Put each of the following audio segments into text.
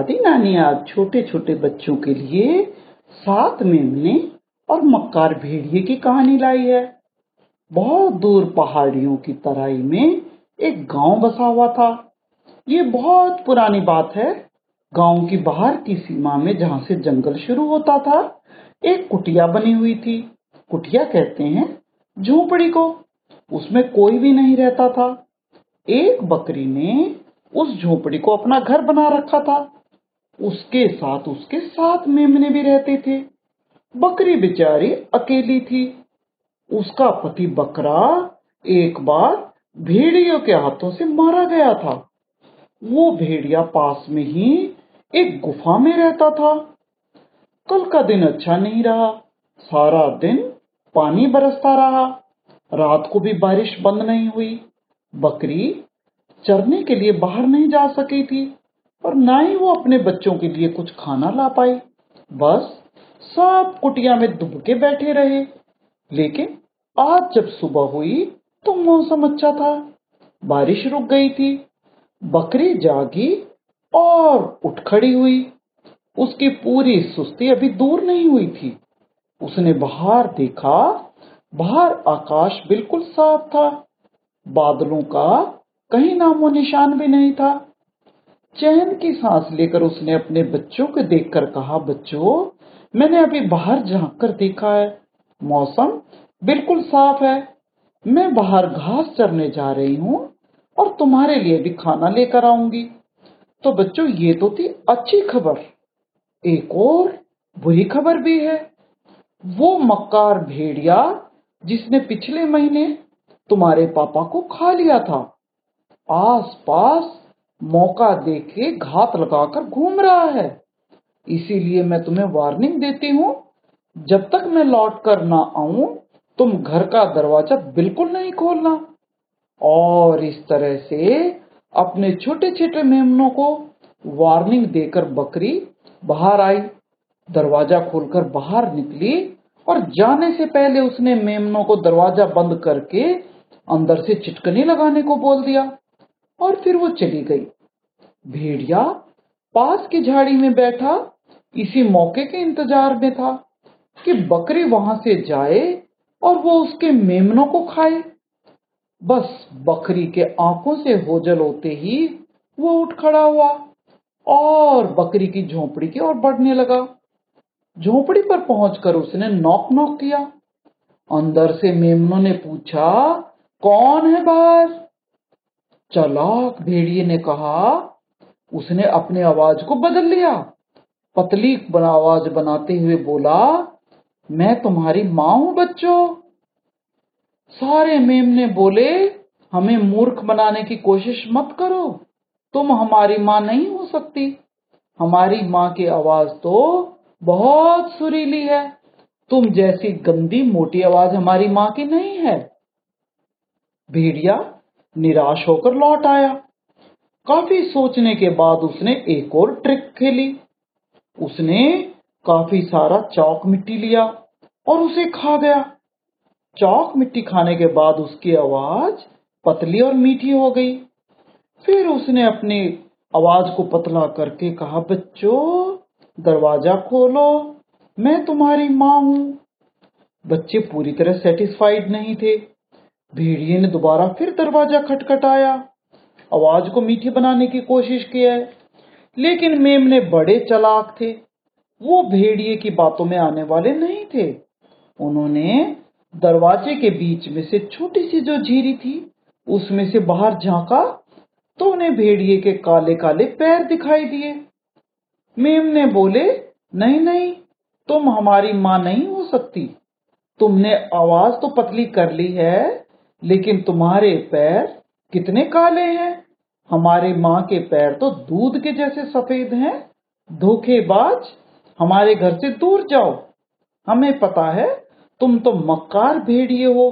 दादी नानी आज छोटे छोटे बच्चों के लिए सात मेमने और मक्कार भेड़िए की कहानी लाई है। बहुत दूर पहाड़ियों की तराई में एक गाँव बसा हुआ था। ये बहुत पुरानी बात है। गाँव की बाहर की सीमा में जहाँ से जंगल शुरू होता था, एक कुटिया बनी हुई थी। कुटिया कहते हैं झोपड़ी को। उसमें कोई भी नहीं रहता था। एक बकरी ने उस झोपड़ी को अपना घर बना रखा था। उसके साथ उसके सात मेमने भी रहते थे। बकरी बेचारी अकेली थी। उसका पति बकरा एक बार भेड़ियों के हाथों से मारा गया था। वो भेड़िया पास में ही एक गुफा में रहता था। कल का दिन अच्छा नहीं रहा। सारा दिन पानी बरसता रहा। रात को भी बारिश बंद नहीं हुई। बकरी चरने के लिए बाहर नहीं जा सकी थी। और ना ही वो अपने बच्चों के लिए कुछ खाना ला पाई बस सब कुटिया में दुबके बैठे रहे। लेकिन आज जब सुबह हुई तो मौसम अच्छा था। बारिश रुक गई थी। बकरी जागी और उठ खड़ी हुई। उसकी पूरी सुस्ती अभी दूर नहीं हुई थी। उसने बाहर देखा, बाहर आकाश बिल्कुल साफ़ था। बादलों का कहीं नामो निशान भी नहीं था। चैन की सांस लेकर उसने अपने बच्चों को देखकर कहा, बच्चों, मैंने अभी बाहर झाँक कर देखा है। मौसम बिल्कुल साफ़ है। मैं बाहर घास चरने जा रही हूँ और तुम्हारे लिए भी खाना लेकर आऊँगी। तो बच्चों, ये तो थी अच्छी खबर। एक और बुरी खबर भी है। वो मक्कार भेड़िया जिसने पिछले महीने तुम्हारे पापा को खा लिया था। आस पास मौका देके घात लगाकर घूम रहा है। इसीलिए मैं तुम्हें वार्निंग देती हूँ, जब तक मैं लौट कर ना आऊँ, तुम घर का दरवाज़ा बिल्कुल नहीं खोलना। और इस तरह से अपने छोटे छोटे मेमनों को वार्निंग देकर बकरी बाहर आई, दरवाज़ा खोलकर बाहर निकली और जाने से पहले उसने मेमनों को दरवाज़ा बंद करके अंदर से चिटकनी लगाने को बोल दिया। और फिर वो चली गई। भेड़िया पास की झाड़ी में बैठा, इसी मौके के इंतज़ार में था कि बकरी वहाँ से जाए और वो उसके मेमनों को खाए। बस बकरी के आँखों से होजल होते ही वो उठ खड़ा हुआ और बकरी की झोपड़ी की ओर बढ़ने लगा। झोपड़ी पर पहुंचकर उसने नॉक नॉक किया। अंदर से मेमनों ने पूछा, कौन है बाहर? चलाक भेड़िए ने कहा, उसने अपने आवाज़ को बदल लिया। पतली आवाज़ बनाते हुए बोला, मैं तुम्हारी माँ हूँ, बच्चों। सारे मेमने बोले, हमें मूर्ख बनाने की कोशिश मत करो। तुम हमारी माँ नहीं हो सकती। हमारी माँ की आवाज़ तो बहुत सुरीली है। तुम जैसी गंदी मोटी आवाज़ हमारी माँ की नहीं है। भेड़िया निराश होकर लौट आया। काफ़ी सोचने के बाद उसने एक और ट्रिक खेली। उसने काफ़ी सारा चौक मिट्टी लिया और उसे खा गया। चौक मिट्टी खाने के बाद उसकी आवाज़ पतली और मीठी हो गई। फिर उसने अपनी आवाज़ को पतला करके कहा, बच्चों, दरवाज़ा खोलो, मैं तुम्हारी माँ हूँ। बच्चे पूरी तरह सेटिस्फाइड नहीं थे। भेड़िए ने दोबारा फिर दरवाज़ा खटखटाया। आवाज़ को मीठी बनाने की कोशिश किया है, लेकिन मेमने बड़े चलाक थे। वो भेड़िए की बातों में आने वाले नहीं थे। उन्होंने दरवाजे के बीच में से छोटी सी जो झीरी थी, उसमें से बाहर झांका तो उन्हें भेड़िए के काले काले पैर दिखाई दिए। मेम ने बोले, नहीं नहीं, तुम हमारी माँ नहीं हो सकती। तुमने आवाज़ तो पतली कर ली है लेकिन तुम्हारे पैर कितने काले हैं? हमारे माँ के पैर तो दूध के जैसे सफ़ेद हैं। धोखेबाज, हमारे घर से दूर जाओ। हमें पता है तुम तो मक्कार भेड़िए हो।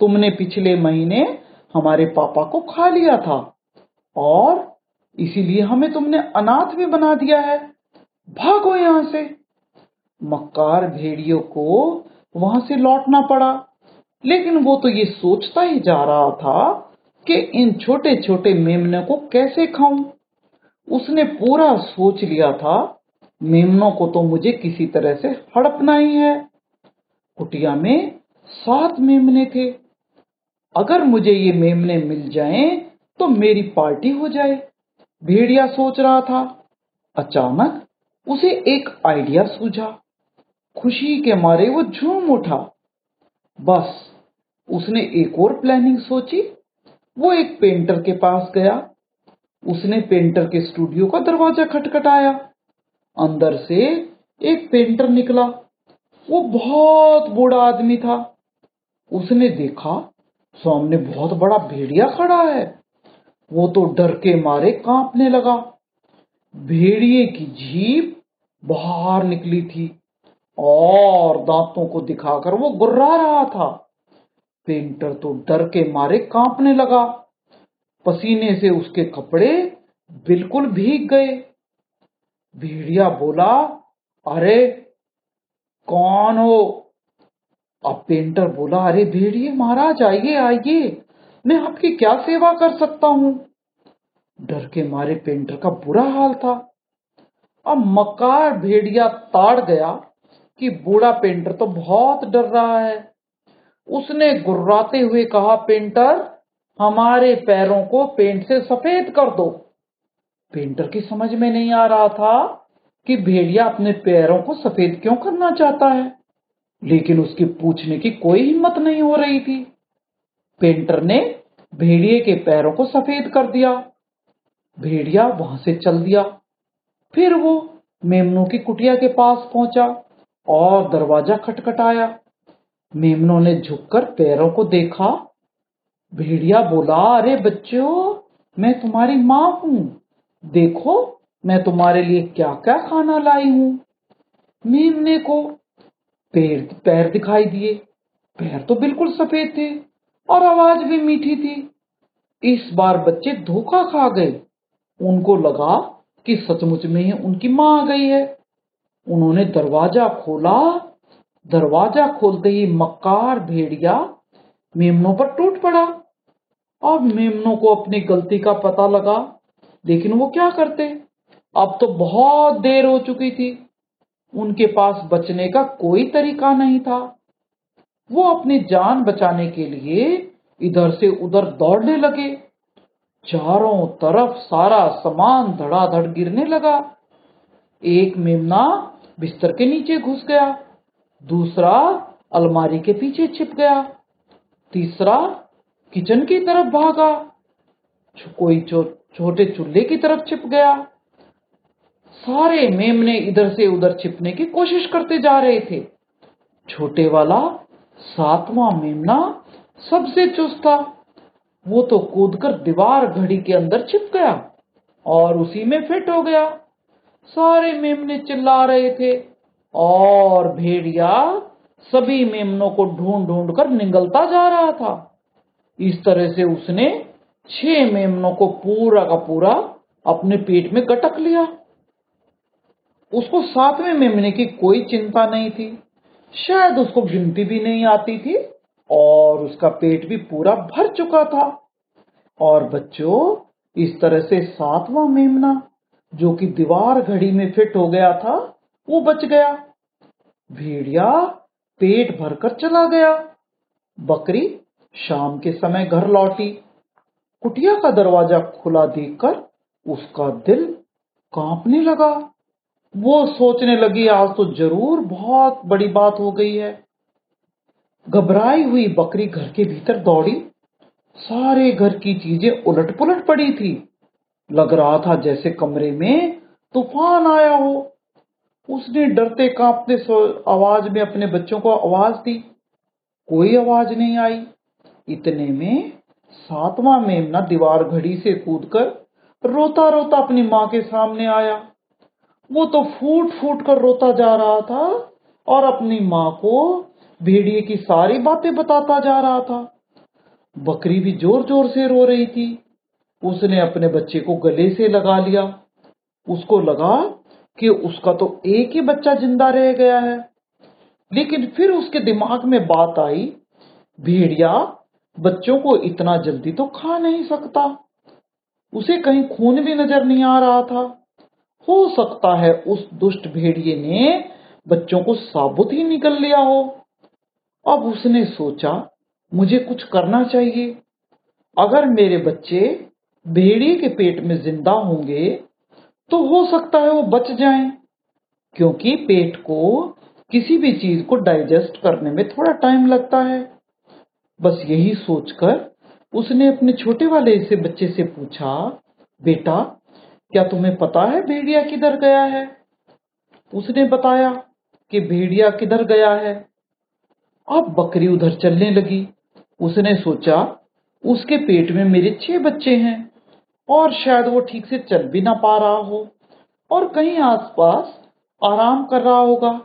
तुमने पिछले महीने हमारे पापा को खा लिया था और इसीलिए हमें तुमने अनाथ भी बना दिया है। भागो यहाँ से। मक्कार भेड़ियों को वहाँ से लौटना पड़ा। लेकिन वो तो ये सोचता ही जा रहा था कि इन छोटे छोटे मेमने को कैसे खाऊं। उसने पूरा सोच लिया था, मेमनों को तो मुझे किसी तरह से हड़पना ही है। कुटिया में सात मेमने थे। अगर मुझे ये मेमने मिल जाएँ तो मेरी पार्टी हो जाए, भेड़िया सोच रहा था। अचानक उसे एक आइडिया सूझा। खुशी के मारे वो झूम उठा। बस, उसने एक और प्लानिंग सोची। वो एक पेंटर के पास गया। उसने पेंटर के स्टूडियो का दरवाज़ा खटखटाया। अंदर से एक पेंटर निकला। वो बहुत बूढ़ा आदमी था। उसने देखा, सामने बहुत बड़ा भेड़िया खड़ा है। वो तो डर के मारे कांपने लगा। भेड़िए की जीप बाहर निकली थी। और दांतों को दिखाकर वो गुर्रा रहा था। पेंटर तो डर के मारे कांपने लगा। पसीने से उसके कपड़े बिल्कुल भीग गए। भेड़िया बोला, अरे, कौन हो? अब पेंटर बोला, अरे भेड़िए, महाराज, आइए आइए। मैं आपकी क्या सेवा कर सकता हूँ? डर के मारे पेंटर का बुरा हाल था। अब मकार भेड़िया ताड़ गया। कि बूढ़ा पेंटर तो बहुत डर रहा है। उसने गुर्राते हुए कहा पेंटर हमारे पैरों को पेंट से सफ़ेद कर दो। पेंटर की समझ में नहीं आ रहा था कि भेड़िया अपने पैरों को सफ़ेद क्यों करना चाहता है। लेकिन उसकी पूछने की कोई हिम्मत नहीं हो रही थी। पेंटर ने भेड़िए के पैरों को सफ़ेद कर दिया। भेड़िया वहाँ से चल दिया। फिर वो मेमनों की कुटिया के पास पहुँचा। और दरवाज़ा खटखटाया। मेमनों ने झुककर पैरों को देखा। भेड़िया बोला, अरे बच्चों, मैं तुम्हारी माँ हूँ। देखो, मैं तुम्हारे लिए क्या क्या खाना लाई हूँ। मेमने को पैर पैर दिखाई दिए। पैर तो बिल्कुल सफ़ेद थे और आवाज़ भी मीठी थी। इस बार बच्चे धोखा खा गए। उनको लगा कि सचमुच में ही उनकी माँ आ गई है। उन्होंने दरवाज़ा खोला। दरवाज़ा खोलते ही मक्कार भेड़िया मेमनों पर टूट पड़ा। अब मेमनों को अपनी गलती का पता लगा, लेकिन वो क्या करते? अब तो बहुत देर हो चुकी थी। उनके पास बचने का कोई तरीका नहीं था। वो अपनी जान बचाने के लिए इधर से उधर दौड़ने लगे। चारों तरफ़ सारा सामान धड़ाधड़ गिरने लगा। एक मेमना बिस्तर के नीचे घुस गया। दूसरा अलमारी के पीछे छिप गया। तीसरा किचन की तरफ़ भागा। कोई छोटे चूल्हे की तरफ़ छिप गया। सारे मेमने इधर से उधर छिपने की कोशिश करते जा रहे थे। छोटे वाला सातवां मेमना सबसे चुस्त था। वो तो कूदकर दीवार घड़ी के अंदर छिप गया और उसी में फिट हो गया। सारे मेमने चिल्ला रहे थे और भेड़िया सभी मेमनों को ढूंढ ढूंढ कर निगलता जा रहा था। इस तरह से उसने छह मेमनों को पूरा का पूरा अपने पेट में गटक लिया। उसको सातवें मेमने की कोई चिंता नहीं थी। शायद उसको गिनती भी नहीं आती थी और उसका पेट भी पूरा भर चुका था। और बच्चों, इस तरह से सातवां मेमना जो कि दीवार घड़ी में फिट हो गया था, वो बच गया। भेड़िया पेट भरकर चला गया। बकरी शाम के समय घर लौटी। कुटिया का दरवाज़ा खुला देखकर उसका दिल कांपने लगा। वो सोचने लगी, आज तो ज़रूर बहुत बड़ी बात हो गई है। घबराई हुई बकरी घर के भीतर दौड़ी। सारे घर की चीज़ें उलट पुलट पड़ी थी। लग रहा था जैसे कमरे में तूफ़ान आया हो। उसने डरते कांपते आवाज़ में अपने बच्चों को आवाज़ दी। कोई आवाज़ नहीं आई। इतने में सातवां मेमना दीवार घड़ी से कूदकर रोता रोता अपनी माँ के सामने आया। वो तो फूट फूट कर रोता जा रहा था और अपनी माँ को भेड़िए की सारी बातें बताता जा रहा था। बकरी भी ज़ोर ज़ोर से रो रही थी। उसने अपने बच्चे को गले से लगा लिया। उसको लगा कि उसका तो एक ही बच्चा ज़िंदा रह गया है। लेकिन फिर उसके दिमाग में बात आई, भेड़िया, बच्चों को इतना जल्दी तो खा नहीं सकता। उसे कहीं खून भी नज़र नहीं आ रहा था। हो सकता है उस दुष्ट भेड़िए ने बच्चों को साबुत ही निकल लिया हो। अब उसने सोचा, मुझे कुछ करना चाहिए। अगर मेरे बच्चे भेड़िए के पेट में ज़िंदा होंगे तो हो सकता है वो बच जाएँ, क्योंकि पेट को किसी भी चीज़ को डाइजेस्ट करने में थोड़ा टाइम लगता है। बस यही सोचकर उसने अपने छोटे वाले से बच्चे से पूछा, बेटा, क्या तुम्हें पता है भेड़िया किधर गया है? उसने बताया कि भेड़िया किधर गया है। अब बकरी उधर चलने लगी। उसने सोचा, उसके पेट में मेरे छह बच्चे हैं। और शायद वो ठीक से चल भी ना पा रहा हो और कहीं आसपास आराम कर रहा होगा।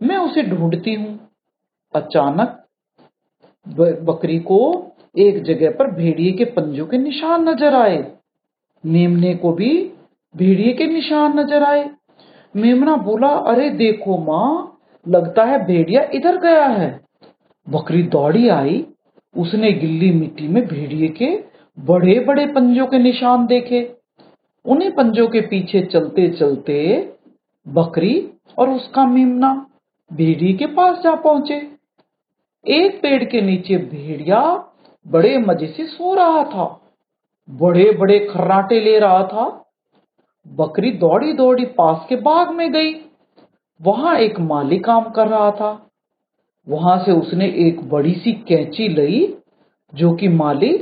मैं उसे ढूंढती हूँ। अचानक बकरी को एक जगह पर भेड़िए के पंजों के निशान नज़र आए। मेमने को भी भेड़िए के निशान नज़र आए। मेमना बोला, अरे देखो माँ, लगता है भेड़िया इधर गया है। बकरी दौड़ी आई। उसने गिल्ली मिट्टी में भेड़िए के बड़े बड़े पंजों के निशान देखे, उन्हीं पंजों के पीछे चलते चलते बकरी और उसका मेमना भेड़िए के पास जा पहुँचे। एक पेड़ के नीचे भेड़िया बड़े मज़े से सो रहा था बड़े बड़े खर्राटे ले रहा था। बकरी दौड़ी दौड़ी पास के बाग में गई, वहाँ एक माली काम कर रहा था। वहाँ से उसने एक बड़ी सी कैंची ली, जो कि माली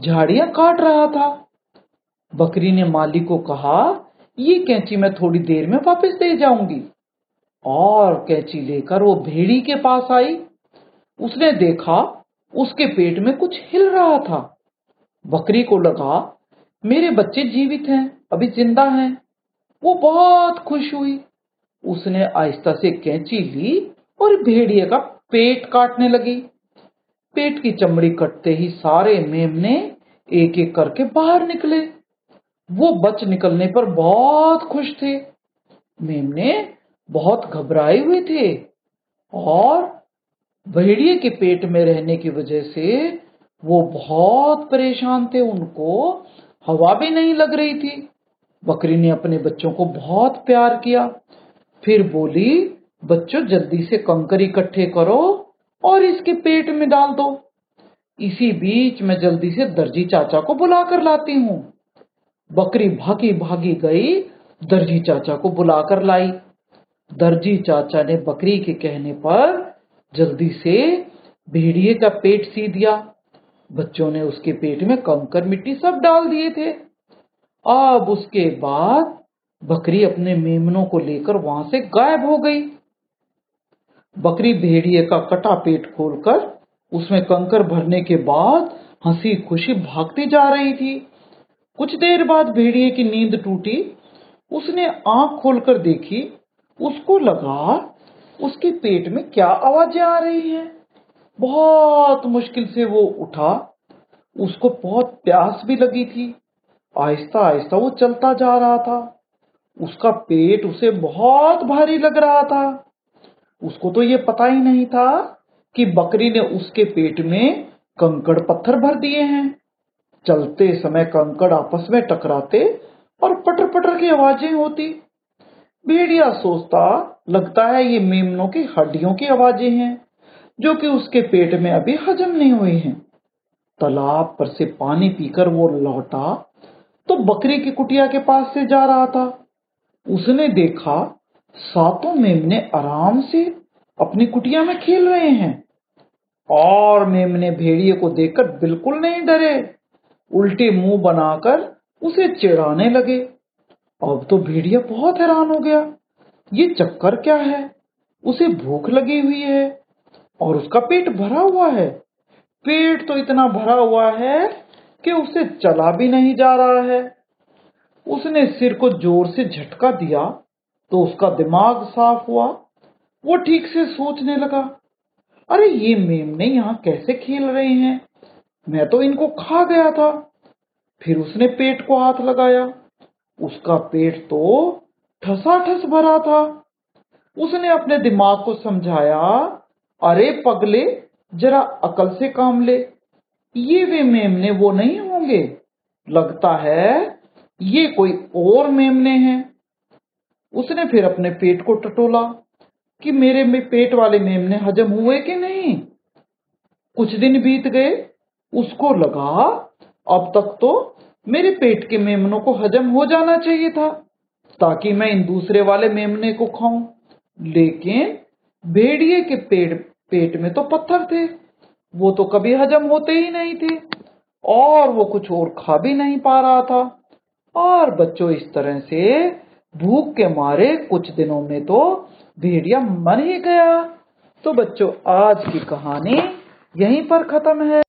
झाड़ियाँ काट रहा था। बकरी ने माली को कहा, ये कैंची मैं थोड़ी देर में वापस दे जाऊँगी। और कैंची लेकर वो भेड़ी के पास आई। उसने देखा, उसके पेट में कुछ हिल रहा था। बकरी को लगा, मेरे बच्चे जीवित हैं, अभी ज़िंदा हैं। वो बहुत खुश हुई। उसने आहिस्ता से कैंची ली और भेड़िए का पेट काटने लगी। पेट की चमड़ी कटते ही सारे मेमने एक एक करके बाहर निकले। वो बच निकलने पर बहुत खुश थे। मेमने बहुत घबराए हुए थे और भेड़िए के पेट में रहने की वजह से वो बहुत परेशान थे। उनको हवा भी नहीं लग रही थी। बकरी ने अपने बच्चों को बहुत प्यार किया। फिर बोली, बच्चों, जल्दी से कंकर इकट्ठे करो और इसके पेट में डाल दो। इसी बीच मैं जल्दी से दर्जी चाचा को बुला कर लाती हूँ। बकरी भागी भागी गई, दर्जी चाचा को बुलाकर लाई। दर्जी चाचा ने बकरी के कहने पर जल्दी से भेड़िए का पेट सी दिया। बच्चों ने उसके पेट में कंकर मिट्टी सब डाल दिए थे। अब उसके बाद बकरी अपने मेमनों को लेकर वहाँ से गायब हो गई। बकरी भेड़िए का कटा पेट खोलकर उसमें कंकर भरने के बाद हँसी खुशी भागती जा रही थी। कुछ देर बाद भेड़िए की नींद टूटी। उसने आँख खोलकर देखी। उसको लगा, उसके पेट में क्या आवाज़ें आ रही हैं? बहुत मुश्किल से वो उठा। उसको बहुत प्यास भी लगी थी। आहिस्ता आहिस्ता वो चलता जा रहा था। उसका पेट उसे बहुत भारी लग रहा था। उसको तो ये पता ही नहीं था कि बकरी ने उसके पेट में कंकड़ पत्थर भर दिए हैं। चलते समय कंकड़ आपस में टकराते और पटर पटर की आवाज़ें होती। भेड़िया सोचता, लगता है ये मेमनों की हड्डियों की आवाज़ें हैं, जो कि उसके पेट में अभी हजम नहीं हुई हैं। तालाब पर से पानी पीकर वो लौटा तो बकरी की कुटिया के पास से जा रहा था। उसने देखा सातों मेमने आराम से अपनी कुटिया में खेल रहे हैं। और मेमने भेड़िए को देखकर बिल्कुल नहीं डरे। उल्टे मुँह बनाकर उसे चिढ़ाने लगे। अब तो भेड़िया बहुत हैरान हो गया। ये चक्कर क्या है? उसे भूख लगी हुई है और उसका पेट भरा हुआ है। पेट तो इतना भरा हुआ है कि उसे चला भी नहीं जा रहा है। उसने सिर को ज़ोर से झटका दिया तो उसका दिमाग साफ़ हुआ, वो ठीक से सोचने लगा, अरे, ये मेमने यहाँ कैसे खेल रहे हैं? मैं तो इनको खा गया था। फिर उसने पेट को हाथ लगाया। उसका पेट तो ठसा ठसाठस भरा था। उसने अपने दिमाग को समझाया, अरे, पगले, जरा अकल से काम ले। ये वे मेमने वो नहीं होंगे। लगता है, ये कोई और मेमने हैं। उसने फिर अपने पेट को टटोला कि मेरे में पेट वाले मेमने हजम हुए कि नहीं? कुछ दिन बीत गए, उसको लगा, अब तक तो मेरे पेट के मेमनों को हजम हो जाना चाहिए था, ताकि मैं इन दूसरे वाले मेमने को खाऊं। लेकिन भेड़िए के पेड़ पेट में तो पत्थर थे, वो तो कभी हजम होते ही नहीं थे, और वो कुछ और खा भी नहीं पा रहा था। और बच्चों, इस तरह से भूख के मारे कुछ दिनों में तो भेड़िया मर ही गया। तो बच्चों, आज की कहानी यहीं पर खत्म है।